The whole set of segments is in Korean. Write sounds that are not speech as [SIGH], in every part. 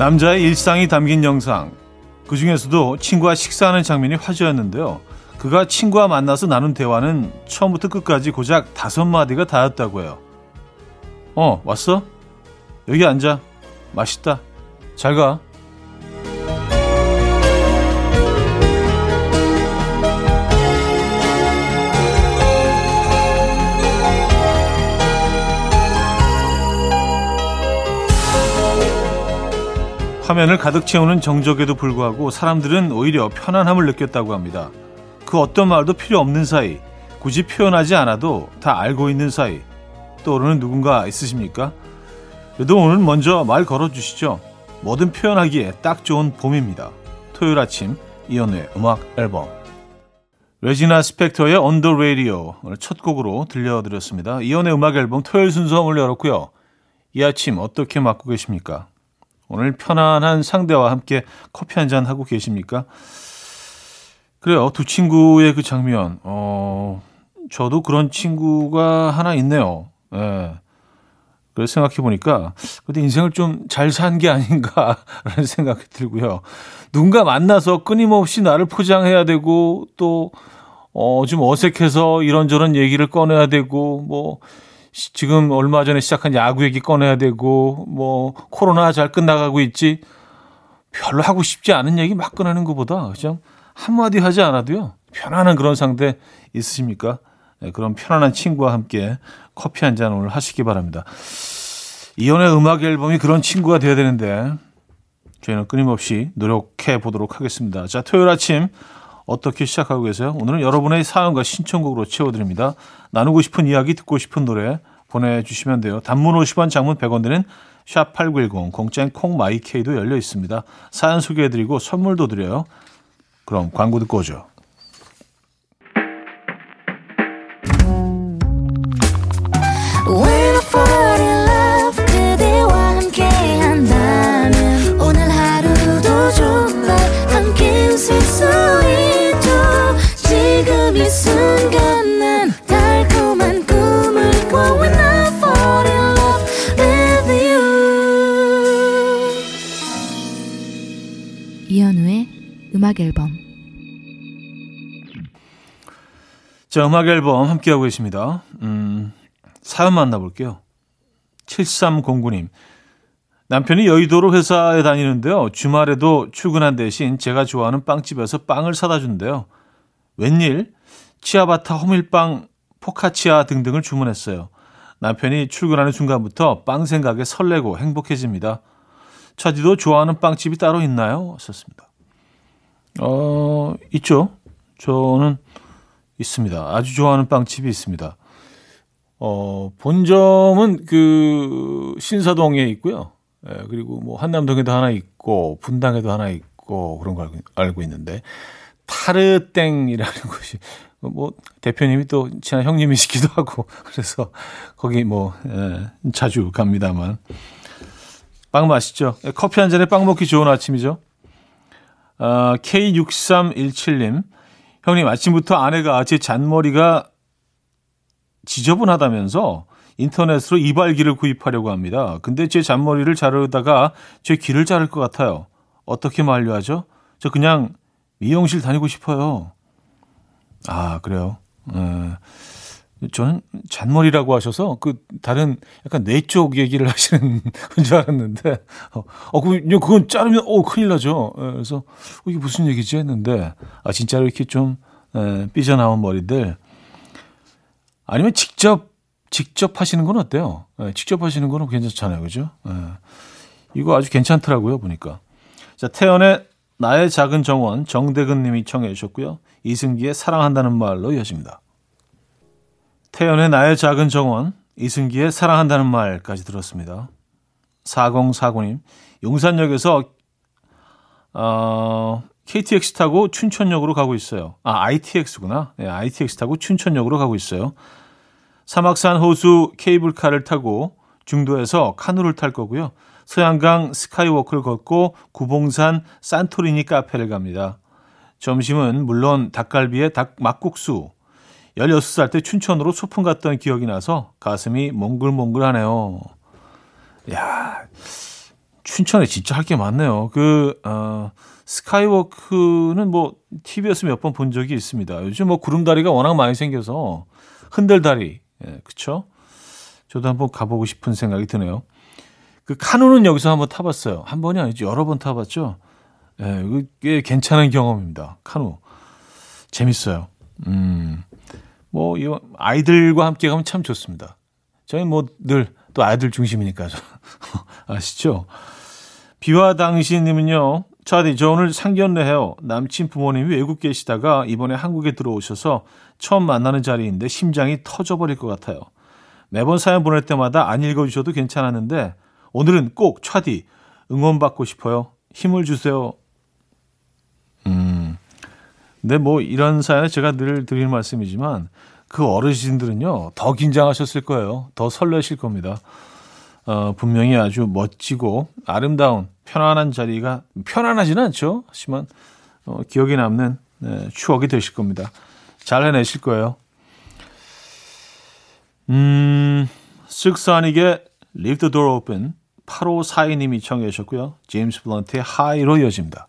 남자의 일상이 담긴 영상. 그 중에서도 친구와 식사하는 장면이 화제였는데요. 그가 친구와 만나서 나눈 대화는 처음부터 끝까지 고작 다섯 마디가 다였다고 해요. 어, 왔어? 여기 앉아. 맛있다. 잘 가. 화면을 가득 채우는 정적에도 불구하고 사람들은 오히려 편안함을 느꼈다고 합니다. 그 어떤 말도 필요 없는 사이, 굳이 표현하지 않아도 다 알고 있는 사이, 떠오르는 누군가 있으십니까? 그래도 오늘 먼저 말 걸어주시죠. 뭐든 표현하기에 딱 좋은 봄입니다. 토요일 아침 이연우의 음악 앨범 레지나 스펙터의 The Radio 오늘 첫 곡으로 들려드렸습니다. 이연우의 음악 앨범 토요일 순서 오늘 열었고요. 이 아침 어떻게 맞고 계십니까? 오늘 편안한 상대와 함께 커피 한 잔 하고 계십니까? 그래요. 두 친구의 그 장면. 어, 저도 그런 친구가 하나 있네요. 예. 그래서 생각해 보니까 그때 인생을 좀 잘 산 게 아닌가라는 [LAUGHS] 생각이 들고요. 누군가 만나서 끊임없이 나를 포장해야 되고 또 어, 좀 어색해서 이런저런 얘기를 꺼내야 되고 뭐 지금 얼마 전에 시작한 야구 얘기 꺼내야 되고 뭐 코로나 잘 끝나가고 있지 별로 하고 싶지 않은 얘기 막 꺼내는 것보다 그냥 한마디 하지 않아도요 편안한 그런 상대 있으십니까? 네, 그런 편안한 친구와 함께 커피 한 잔 오늘 하시기 바랍니다. 이연의 음악 앨범이 그런 친구가 돼야 되는데 저희는 끊임없이 노력해 보도록 하겠습니다. 자, 토요일 아침 어떻게 시작하고 계세요? 오늘은 여러분의 사연과 신청곡으로 채워드립니다. 나누고 싶은 이야기, 듣고 싶은 노래 보내주시면 돼요. 단문 50원, 장문 100원 드는 샵8910, 공짜인 콩마이케이도 열려 있습니다. 사연 소개해드리고 선물도 드려요. 그럼 광고 듣고 오죠. 자, 음악 앨범 함께하고 계십니다. 음, 사연 만나볼게요. 7309님. 남편이 여의도로 회사에 다니는데요. 주말에도 출근한 대신 제가 좋아하는 빵집에서 빵을 사다 준대요. 웬일? 치아바타, 호밀빵, 포카치아 등등을 주문했어요. 남편이 출근하는 순간부터 빵 생각에 설레고 행복해집니다. 차디도 좋아하는 빵집이 따로 있나요? 썼습니다. 어, 있죠. 저는 있습니다. 아주 좋아하는 빵집이 있습니다. 어, 본점은 그 신사동에 있고요. 예, 그리고 뭐 한남동에도 하나 있고 분당에도 하나 있고 그런 걸 알고, 알고 있는데 타르땡이라는 [LAUGHS] 곳이 뭐 대표님이 또 친한 형님이시기도 [LAUGHS] 하고 그래서 거기 뭐 예, 자주 갑니다만 빵 맛있죠. 커피 한 잔에 빵 먹기 좋은 아침이죠. 어, K6317님, 형님, 아침부터 아내가 제 잔머리가 지저분하다면서 인터넷으로 이발기를 구입하려고 합니다. 근데 제 잔머리를 자르다가 제 귀를 자를 것 같아요. 어떻게 만류하죠? 저 그냥 미용실 다니고 싶어요. 아, 그래요. 에, 저는 잔머리라고 하셔서 그 다른 약간 뇌 쪽 얘기를 하시는 [LAUGHS] 건줄 알았는데 어, 어 그, 그건 자르면 어 큰일 나죠. 예, 그래서 어, 이게 무슨 얘기지 했는데 아 진짜로 이렇게 좀 에, 삐져나온 머리들 아니면 직접 직접 하시는 건 어때요? 에, 직접 하시는 거는 괜찮잖아요, 그죠? 에, 이거 아주 괜찮더라고요 보니까. 자 태연의 나의 작은 정원 정대근님이 청해 주셨고요. 이승기의 사랑한다는 말로 이어집니다. 태연의 나의 작은 정원, 이승기의 사랑한다는 말까지 들었습니다. 4049님, 용산역에서 어, KTX 타고 춘천역으로 가고 있어요. 아, ITX구나. 네, ITX 타고 춘천역으로 가고 있어요. 사막산 호수 케이블카를 타고 중도에서 카누를 탈 거고요. 서양강 스카이워크를 걷고 구봉산 산토리니 카페를 갑니다. 점심은 물론 닭갈비에 닭 막국수, 16살 때 춘천으로 소풍 갔던 기억이 나서 가슴이 몽글몽글하네요. 야, 춘천에 진짜 할 게 많네요. 그, 어, 스카이워크는 뭐, TV에서 몇 번 본 적이 있습니다. 요즘 뭐, 구름다리가 워낙 많이 생겨서, 흔들다리, 예, 그쵸? 저도 한번 가보고 싶은 생각이 드네요. 그 카누는 여기서 한번 타봤어요. 한 번이 아니죠. 여러 번 타봤죠. 예, 그게 괜찮은 경험입니다. 카누. 재밌어요. 음, 뭐, 이 아이들과 함께 가면 참 좋습니다. 저희 뭐 늘 또 아이들 중심이니까. [LAUGHS] 아시죠? 비와 당신님은요, 차디, 저 오늘 상견례 해요. 남친 부모님이 외국 계시다가 이번에 한국에 들어오셔서 처음 만나는 자리인데 심장이 터져버릴 것 같아요. 매번 사연 보낼 때마다 안 읽어주셔도 괜찮았는데 오늘은 꼭 차디 응원받고 싶어요. 힘을 주세요. 음. 근데 뭐 이런 사연을 제가 늘 드리는 말씀이지만 그 어르신들은요 더 긴장하셨을 거예요. 더 설레실 겁니다. 어, 분명히 아주 멋지고 아름다운 편안한 자리가 편안하지는 않죠. 하지만 어, 기억에 남는 네, 추억이 되실 겁니다. 잘 해내실 거예요. 음, 쓱사닉의 Leave the Door Open 8542님이 청해 주셨고요. 제임스 블런트의 하이로 이어집니다.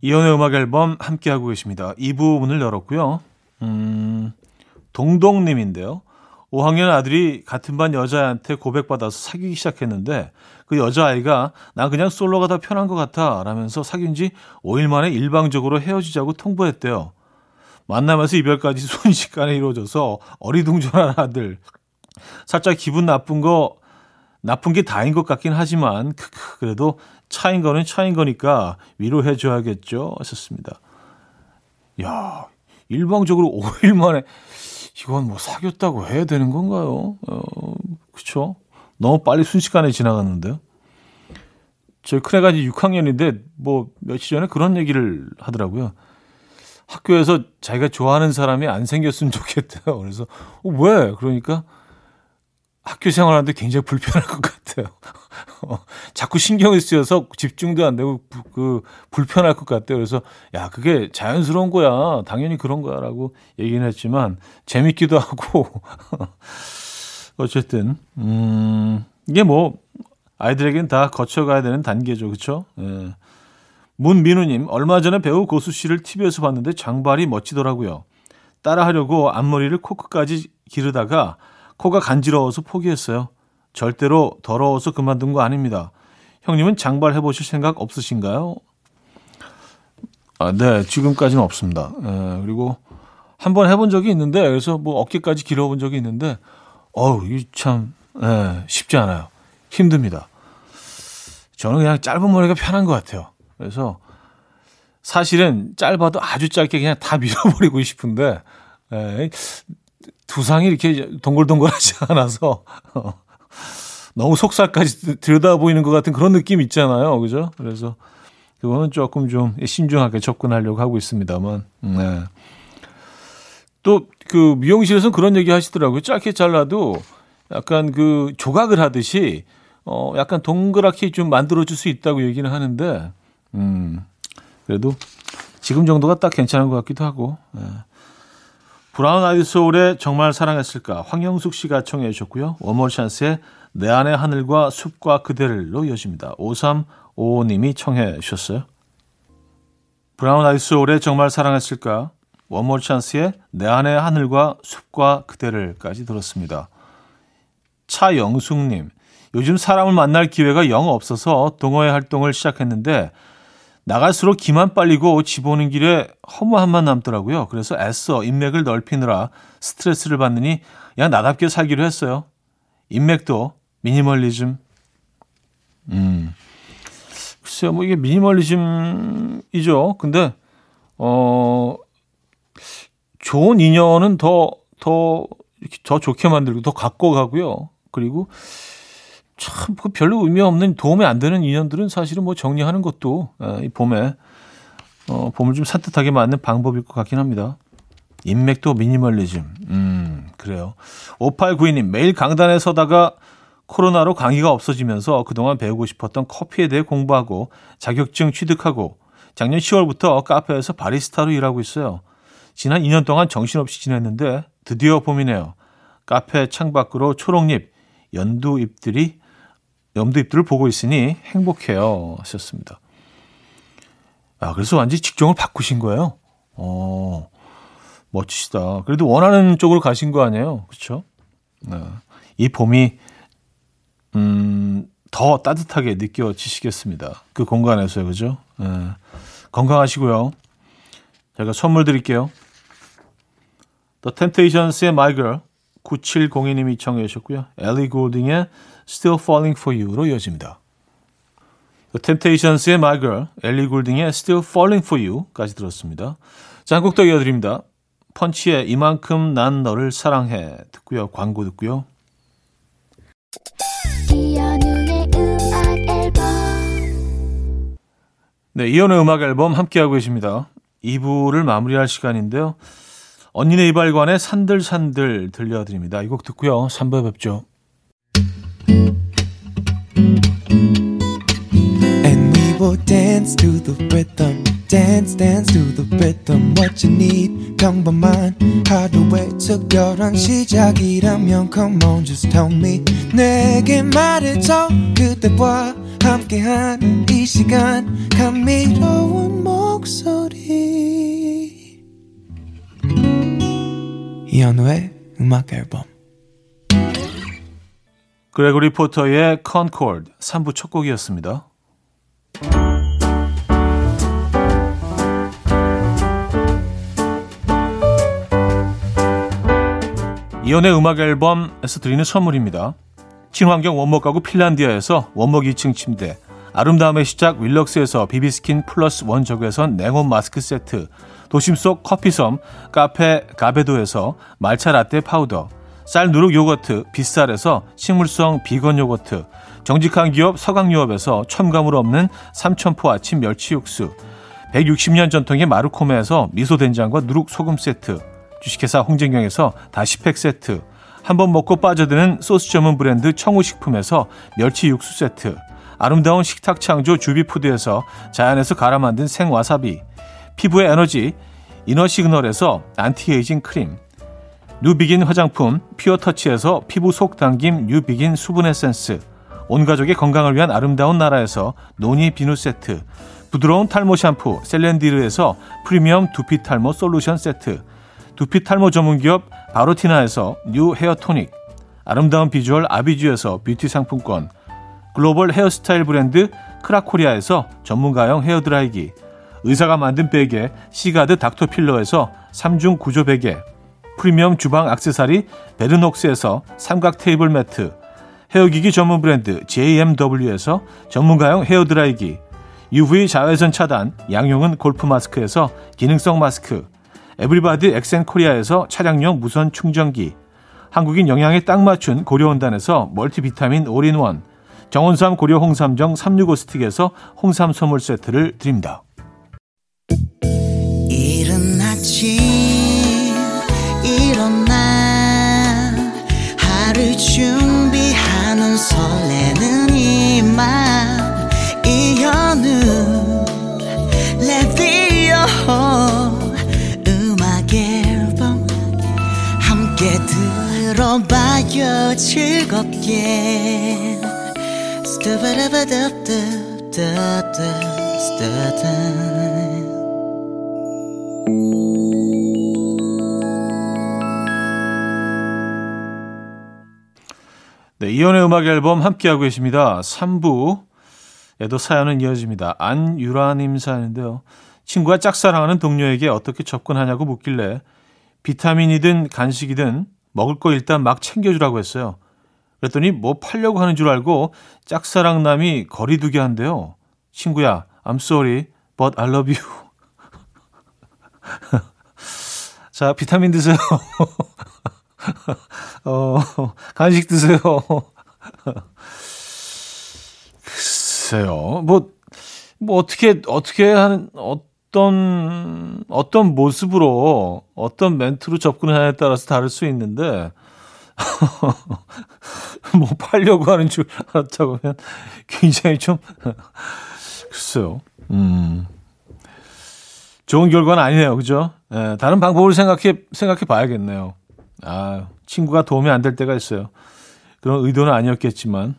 이연의 음악 앨범 함께하고 계십니다. 이 부분을 열었고요. 음, 동동님인데요. 5학년 아들이 같은 반 여자한테 고백받아서 사귀기 시작했는데 그 여자아이가 난 그냥 솔로가 더 편한 것 같아 라면서 사귄 지 5일 만에 일방적으로 헤어지자고 통보했대요. 만나면서 이별까지 [LAUGHS] 순식간에 이루어져서 어리둥절한 아들. 살짝 기분 나쁜 거 나쁜 게 다인 것 같긴 하지만 크크 그래도 차인 거는 차인 거니까 위로해 줘야겠죠. 하셨습니다. 야, 일방적으로 [LAUGHS] 5일 만에 이건 뭐 사귀었다고 해야 되는 건가요? 어, 그쵸? 너무 빨리 순식간에 지나갔는데요. 저희 큰애가 이제 6학년인데 뭐 며칠 전에 그런 얘기를 하더라고요. 학교에서 자기가 좋아하는 사람이 안 생겼으면 좋겠대요. 그래서 어, 왜? 그러니까 학교 생활하는데 굉장히 불편할 것 같아요. [LAUGHS] 어, 자꾸 신경이 쓰여서 집중도 안 되고 그 불편할 것 같아요. 그래서 야 그게 자연스러운 거야, 당연히 그런 거야라고 얘기는 했지만 재밌기도 [LAUGHS] 하고 어쨌든 음 이게 뭐 아이들에겐 다 거쳐가야 되는 단계죠, 그렇죠? 예. 문민우님 얼마 전에 배우 고수 씨를 TV에서 봤는데 장발이 멋지더라고요. 따라하려고 앞머리를 코끝까지 기르다가 코가 간지러워서 포기했어요. 절대로 더러워서 그만둔 거 아닙니다. 형님은 장발 해보실 생각 없으신가요? 아, 네, 지금까지는 없습니다. 예, 그리고 한 번 해본 적이 있는데, 그래서 뭐 어깨까지 길어본 적이 있는데, 어우, 이 참, 예, 쉽지 않아요. 힘듭니다. 저는 그냥 짧은 머리가 편한 것 같아요. 그래서 사실은 짧아도 아주 짧게 그냥 다 [LAUGHS] 밀어버리고 싶은데, 예, 두상이 이렇게 동글동글하지 않아서 너무 속살까지 들여다 보이는 것 같은 그런 느낌 있잖아요. 그죠? 그래서 그거는 조금 좀 신중하게 접근하려고 하고 있습니다만. 네. 또 그 미용실에서는 그런 얘기 하시더라고요. 짧게 잘라도 약간 그 조각을 하듯이 어 약간 동그랗게 좀 만들어 줄 수 있다고 얘기는 하는데 음. 그래도 지금 정도가 딱 괜찮은 것 같기도 하고. 네. 브라운 아이드 소울의 정말 사랑했을까 황영숙 씨가 청해 주셨고요. 원몰 찬스의 내 안의 하늘과 숲과 그대를로 이어집니다. 5355님이 청해 주셨어요. 브라운 아이드 소울의 정말 사랑했을까 원몰 찬스의 내 안의 하늘과 숲과 그대를까지 들었습니다. 차영숙님 요즘 사람을 만날 기회가 영 없어서 동호회 활동을 시작했는데 나갈수록 기만 빨리고 집 오는 길에 허무함만 남더라고요. 그래서 애써 인맥을 넓히느라 스트레스를 받느니 그냥 나답게 살기로 했어요. 인맥도 미니멀리즘. 음. 글쎄요, 뭐 이게 미니멀리즘이죠. 근데, 어, 좋은 인연은 더, 더, 더 좋게 만들고 더 갖고 가고요. 그리고 참 그 별로 의미 없는 도움이 안 되는 인연들은 사실은 뭐 정리하는 것도 아, 이 봄에 어, 봄을 좀 산뜻하게 맞는 방법일 것 같긴 합니다. 인맥도 미니멀리즘. 음, 그래요. 5892님, 매일 강단에 서다가 코로나로 강의가 없어지면서 그동안 배우고 싶었던 커피에 대해 공부하고 자격증 취득하고 작년 10월부터 카페에서 바리스타로 일하고 있어요. 지난 2년 동안 정신없이 지냈는데 드디어 봄이네요. 카페 창밖으로 초록잎, 연두잎들이 염두잎들을 보고 있으니 행복해요. 하셨습니다. 아, 그래서 완전히 직종을 바꾸신 거예요? 어, 멋지시다. 그래도 원하는 쪽으로 가신 거 아니에요? 그렇죠? 네. 이 봄이 음, 더 따뜻하게 느껴지시겠습니다. 그 공간에서요. 그죠? 네. 건강하시고요. 제가 선물 드릴게요. The Temptations의 My Girl 9702님이 청해 주셨고요. 엘리 골딩의 Still Falling For You로 이어집니다. The Temptations의 My Girl, 엘리 골딩의 Still Falling For You까지 들었습니다. 자, 한 곡 더 이어드립니다. 펀치의 이만큼 난 너를 사랑해 듣고요. 광고 듣고요. 네, 이연의 음악 앨범 함께하고 계십니다. 2부를 마무리할 시간인데요. 언니네 이발관의 산들산들 들려드립니다. 이 곡 듣고요. 3부에 뵙죠. Dance to the rhythm. dance dance to the rhythm what you need 평범한 하루의 특별한 시작이라면 come on just tell me 내게 말해줘 그대와 함께한 이 시간 감미로운 목소리 이현우의 음악 앨범 그레고리 포터의 Concorde 3부 첫 곡이었습니다. 이현우의 음악 앨범에서 드리는 선물입니다. 친환경 원목 가구 핀란디아에서 원목 2층 침대, 아름다움의 시작 윌럭스에서 비비스킨 플러스 원적외선 냉온 마스크 세트, 도심 속 커피섬 카페 가베도에서 말차 라떼 파우더, 쌀 누룩 요거트 빗살에서 식물성 비건 요거트, 정직한 기업 서강유업에서 첨가물 없는 삼천포 아침 멸치 육수, 160년 전통의 마르코메에서 미소 된장과 누룩 소금 세트, 주식회사 홍진경에서 다시팩 세트, 한 번 먹고 빠져드는 소스 전문 브랜드 청우식품에서 멸치 육수 세트, 아름다운 식탁 창조 주비푸드에서 자연에서 갈아 만든 생와사비, 피부의 에너지 이너시그널에서 안티에이징 크림, 뉴비긴 화장품 피어터치에서 피부 속 당김 뉴비긴 수분 에센스, 온 가족의 건강을 위한 아름다운 나라에서 노니 비누 세트, 부드러운 탈모 샴푸 셀렌디르에서 프리미엄 두피 탈모 솔루션 세트, 두피 탈모 전문 기업 바로티나에서 new 헤어 토닉, 아름다운 비주얼 아비주에서 뷰티 상품권, 글로벌 헤어스타일 브랜드 크라코리아에서 전문가용 헤어드라이기, 의사가 만든 베개 시가드 닥터필러에서 3중 구조 베개, 프리미엄 주방 악세사리 베르녹스에서 삼각 테이블 매트, 헤어기기 전문 브랜드 JMW에서 전문가용 헤어드라이기, UV 자외선 차단 양용은 골프 마스크에서 기능성 마스크, 에브리바디 엑센코리아에서 차량용 무선 충전기, 한국인 영양에 딱 맞춘 고려원단에서 멀티비타민 올인원, 정원삼 고려 홍삼정 365 스틱에서 홍삼 선물 세트를 드립니다. 이른 아침 일어나 하루 준비하는 설레는 이맘 이현우 레디오 들어봐요 즐겁게 네, 이연의 음악 앨범 함께하고 계십니다. 3부에도 사연은 이어집니다. 안유라님 사연인데요. 친구가 짝사랑하는 동료에게 어떻게 접근하냐고 묻길래 비타민이든 간식이든 먹을 거 일단 막 챙겨주라고 했어요. 그랬더니 뭐 팔려고 하는 줄 알고 짝사랑남이 거리두기 한대요. 친구야, I'm sorry, but I love you. [LAUGHS] 자, 비타민 드세요. [LAUGHS] 어, 간식 드세요. [LAUGHS] 글쎄요. 뭐, 뭐 어떻게, 어떻게 하는, 어떤, 어떤 모습으로, 어떤 멘트로 접근하냐에 따라서 다를 수 있는데, 뭐 팔려고 하는 줄 알았다고 하면 굉장히 좀, 글쎄요. 음. 좋은 결과는 아니네요. 그죠? 예, 다른 방법을 생각해, 생각해 봐야겠네요. 아, 친구가 도움이 안 될 때가 있어요. 그런 의도는 아니었겠지만.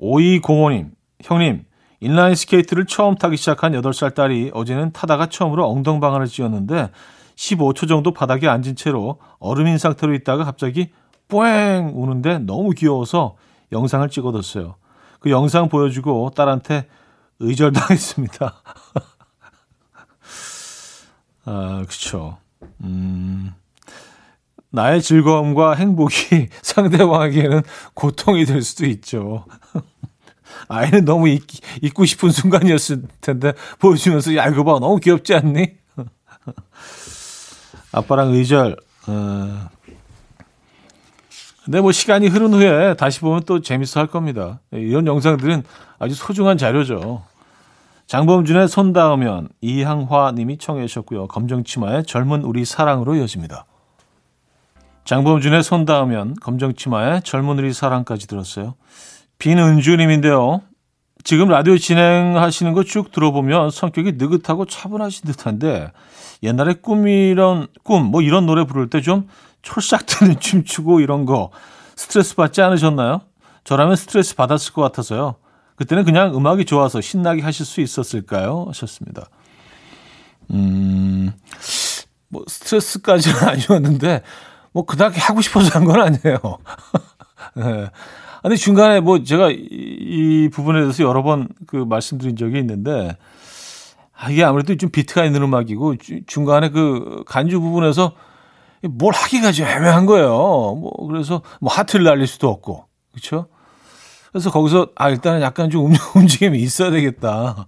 5205님, 형님, 인라인 스케이트를 처음 타기 시작한 8살 딸이 어제는 타다가 처음으로 엉덩방아를 찧었는데 15초 정도 바닥에 앉은 채로 얼음인 상태로 있다가 갑자기 뿌앵 우는데 너무 귀여워서 영상을 찍어뒀어요. 그 영상 보여주고 딸한테 의절당했습니다. [LAUGHS] 아, 그쵸. 음, 나의 즐거움과 행복이 [LAUGHS] 상대방에게는 고통이 될 수도 있죠. [LAUGHS] 아이는 너무 잊, 잊고 싶은 순간이었을 텐데 보여주면서 야 이거 봐 너무 귀엽지 않니? 아빠랑 의절. 어. 근데 뭐 시간이 흐른 후에 다시 보면 또 재밌어 할 겁니다. 이런 영상들은 아주 소중한 자료죠. 장범준의 손 닿으면 이항화 님이 청해 주셨고요. 검정치마의 젊은 우리 사랑으로 이어집니다. 장범준의 손 닿으면 검정치마의 젊은 우리 사랑까지 들었어요. 빈은주 님인데요. 지금 라디오 진행하시는 거 쭉 들어보면 성격이 느긋하고 차분하신 듯한데 옛날에 꿈이런 꿈 뭐 이런 노래 부를 때 좀 촐싹 드는 춤추고 이런 거 스트레스 받지 않으셨나요? 저라면 스트레스 받았을 것 같아서요. 그때는 그냥 음악이 좋아서 신나게 하실 수 있었을까요? 하셨습니다. 음, 뭐 스트레스까지는 [LAUGHS] 아니었는데 뭐 그닥 하고 싶어서 한 건 아니에요. [LAUGHS] 네. 아니 중간에 뭐 제가 이, 이 부분에 대해서 여러 번 그 말씀드린 적이 있는데 아, 이게 아무래도 좀 비트가 있는 음악이고 주, 중간에 그 간주 부분에서 뭘 하기가 좀 애매한 거예요. 뭐 그래서 뭐 하트를 날릴 수도 없고 그렇죠? 그래서 거기서 아 일단은 약간 좀 [LAUGHS] 움직임이 있어야 되겠다.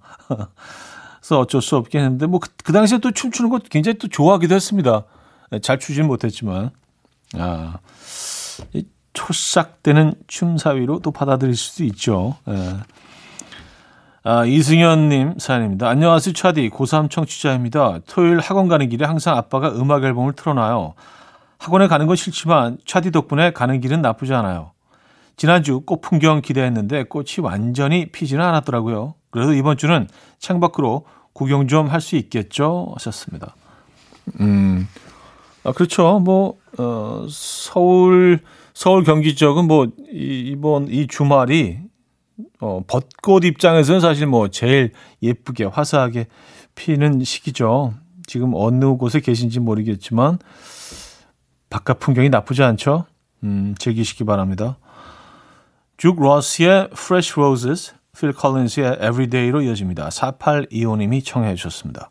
그래서 어쩔 수 없겠는데 뭐그 그 당시에 또 춤추는 거 굉장히 또 좋아하기도 했습니다. 네, 잘 추지는 못했지만 아 초싹되는 춤사위로 또 받아들일 수도 있죠. 예. 아, 이승현님 사연입니다. 안녕하세요, 차디. 고3 청취자입니다. 토요일 학원 가는 길에 항상 아빠가 음악 앨범을 틀어놔요. 학원에 가는 건 싫지만 차디 덕분에 가는 길은 나쁘지 않아요. 지난주 꽃 풍경 기대했는데 꽃이 완전히 피지는 않았더라고요. 그래도 이번 주는 창밖으로 구경 좀 할 수 있겠죠? 하셨습니다. 음, 아, 그렇죠. 뭐, 어, 서울, 서울 경기 지역은 뭐, 이, 이번 이 주말이 어, 벚꽃 입장에서는 사실 뭐 제일 예쁘게 화사하게 피는 시기죠. 지금 어느 곳에 계신지 모르겠지만 바깥 풍경이 나쁘지 않죠. 음, 즐기시기 바랍니다. 죽 로스의 Fresh Roses, 필 컬린스의 Everyday로 이어집니다. 4825님이 청해 주셨습니다.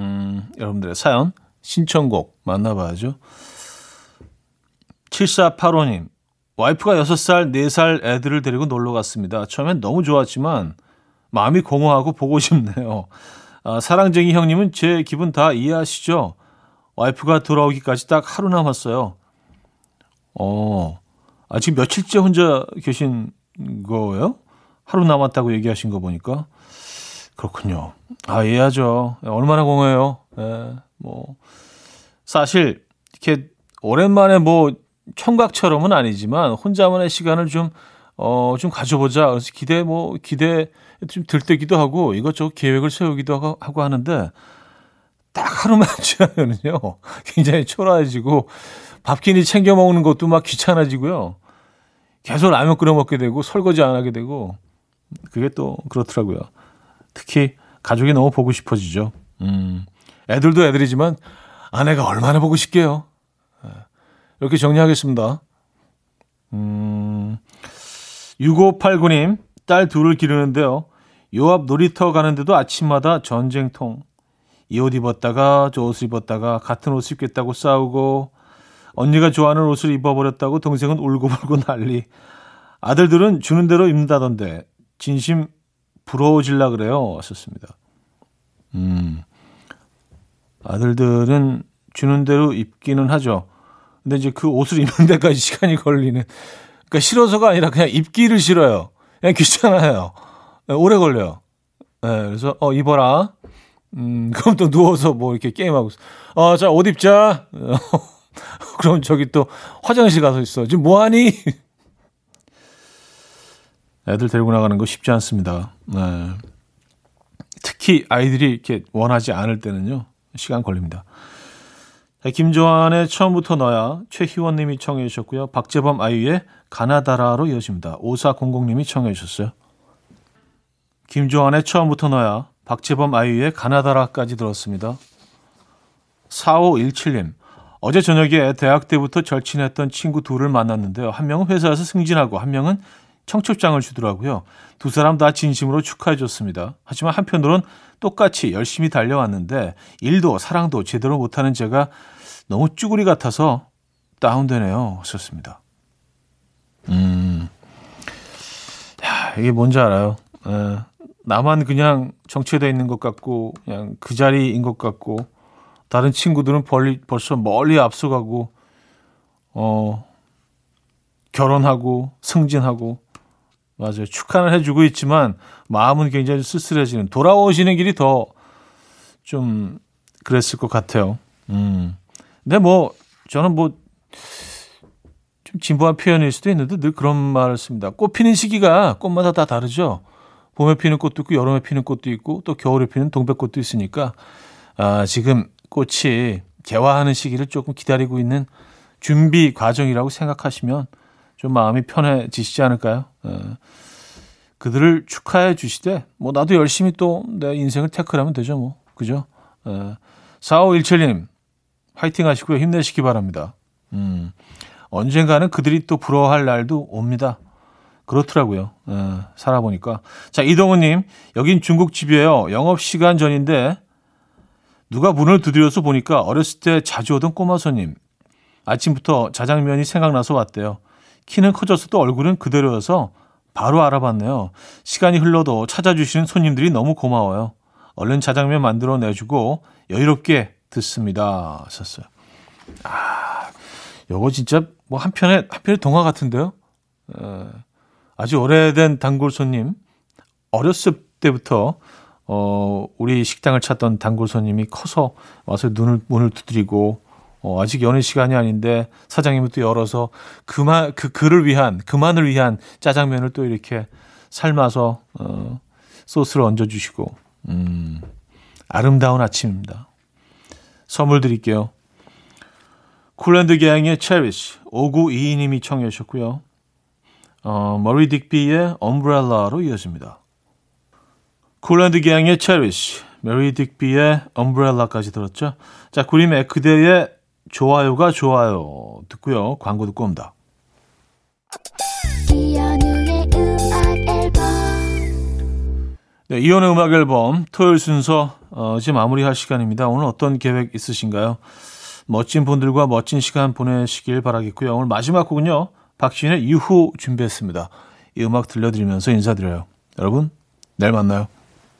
음, 여러분들의 사연 신청곡 만나봐야죠. 7485님, 와이프가 6살, 4살 애들을 데리고 놀러 갔습니다. 처음엔 너무 좋았지만 마음이 공허하고 보고 싶네요. 아, 사랑쟁이 형님은 제 기분 다 이해하시죠? 와이프가 돌아오기까지 딱 하루 남았어요. 어, 아, 지금 며칠째 혼자 계신 거예요? 하루 남았다고 얘기하신 거 보니까. 그렇군요. 아, 이해하죠. 얼마나 공허해요. 예, 뭐, 사실, 이렇게, 오랜만에 뭐, 청각처럼은 아니지만, 혼자만의 시간을 좀, 어, 좀 가져보자. 그래서 기대, 뭐, 기대 좀 들때기도 하고, 이것저것 계획을 세우기도 하고, 하고 하는데, 딱 하루만 [LAUGHS] 지나면은요, 굉장히 초라해지고, 밥끼니 챙겨 먹는 것도 막 귀찮아지고요. 계속 라면 끓여 먹게 되고, 설거지 안 하게 되고, 그게 또 그렇더라고요. 특히 가족이 너무 보고 싶어지죠. 음, 애들도 애들이지만 아내가 얼마나 보고 싶게요. 예. 이렇게 정리하겠습니다. 음, 6589님, 딸 둘을 기르는데요. 요 앞 놀이터 가는데도 아침마다 전쟁통. 이 옷 입었다가 저 옷을 입었다가 같은 옷 입겠다고 싸우고 언니가 좋아하는 옷을 입어버렸다고 동생은 울고불고 난리. 아들들은 주는 대로 입는다던데 진심 부러워질라 그래요. 썼습니다. 음, 아들들은 주는 대로 입기는 하죠. 근데 이제 그 옷을 입는 데까지 시간이 걸리는. 그러니까 싫어서가 아니라 그냥 입기를 싫어요. 그냥 귀찮아요. 네, 오래 걸려요. 네, 그래서 어 입어라. 음, [LAUGHS] 그럼 또 누워서 뭐 이렇게 게임하고 있어. 어, 자, 옷 입자. [LAUGHS] 그럼 저기 또 화장실 가서 있어. 지금 뭐 하니? 애들 데리고 나가는 거 쉽지 않습니다. 네. 특히 아이들이 이렇게 원하지 않을 때는요. 시간 걸립니다. 김조한의 처음부터 너야 최희원 님이 청해 주셨고요. 박재범 아이유의 가나다라로 이어집니다. 5400님이 청해 주셨어요. 김조한의 처음부터 너야 박재범 아이유의 가나다라까지 들었습니다. 4517님 어제 저녁에 대학 때부터 절친했던 친구 둘을 만났는데요. 한 명은 회사에서 승진하고 한 명은 청첩장을 주더라고요. 두 사람 다 진심으로 축하해 줬습니다. 하지만 한편으론 똑같이 열심히 달려왔는데 일도 사랑도 제대로 못하는 제가 너무 쭈구리 같아서 다운되네요. 썼습니다. 음, 야, 이게 뭔지 알아요? 에, 나만 그냥 정체되어 있는 것 같고 그냥 그 자리인 것 같고 다른 친구들은 벌리, 벌써 멀리 앞서가고 어 결혼하고 승진하고 맞아요. 축하는 해주고 있지만 마음은 굉장히 쓸쓸해지는 돌아오시는 길이 더 좀 그랬을 것 같아요. 음. 근데 뭐 저는 뭐 좀 진부한 표현일 수도 있는데 늘 그런 말을 씁니다. 꽃 피는 시기가 꽃마다 다 다르죠. 봄에 피는 꽃도 있고 여름에 피는 꽃도 있고 또 겨울에 피는 동백꽃도 있으니까 아, 지금 꽃이 개화하는 시기를 조금 기다리고 있는 준비 과정이라고 생각하시면 좀 마음이 편해지시지 않을까요? 예. 그들을 축하해 주시되, 뭐, 나도 열심히 또 내 인생을 태클하면 되죠, 뭐. 그죠? 예. 4517님, 화이팅 하시고요. 힘내시기 바랍니다. 음, 언젠가는 그들이 또 부러워할 날도 옵니다. 그렇더라고요. 예, 살아보니까. 자, 이동훈님, 여긴 중국집이에요. 영업 시간 전인데, 누가 문을 두드려서 보니까 어렸을 때 자주 오던 꼬마 손님. 아침부터 자장면이 생각나서 왔대요. 키는 커졌어도 얼굴은 그대로여서 바로 알아봤네요. 시간이 흘러도 찾아주시는 손님들이 너무 고마워요. 얼른 자장면 만들어 내주고 여유롭게 듣습니다. 하셨어요. 아, 요거 진짜 뭐 한편의, 한편의 동화 같은데요? 에, 아주 오래된 단골 손님. 어렸을 때부터, 어, 우리 식당을 찾던 단골 손님이 커서 와서 눈을, 문을 두드리고, 어, 아직 영업 시간이 아닌데 사장님이 또 열어서 그만 그 그를 위한 그만을 위한 짜장면을 또 이렇게 삶아서 어, 소스를 얹어 주시고 음, 아름다운 아침입니다. 선물 드릴게요. Kool & The Gang의 Cherish 5922님이 청해 주셨고요. 어, Marie Digby의 Umbrella로 이어집니다. Kool & The Gang의 Cherish, Marie Digby의 Umbrella까지 들었죠. 자, 구림 에크데의 좋아요가 좋아요 듣고요. 광고 듣고 옵니다. 네, 이연의 음악 앨범 토요일 순서 어, 이제 마무리할 시간입니다. 오늘 어떤 계획 있으신가요? 멋진 분들과 멋진 시간 보내시길 바라겠고요. 오늘 마지막 곡은요. 박신의 이후 준비했습니다. 이 음악 들려드리면서 인사드려요. 여러분, 내일 만나요.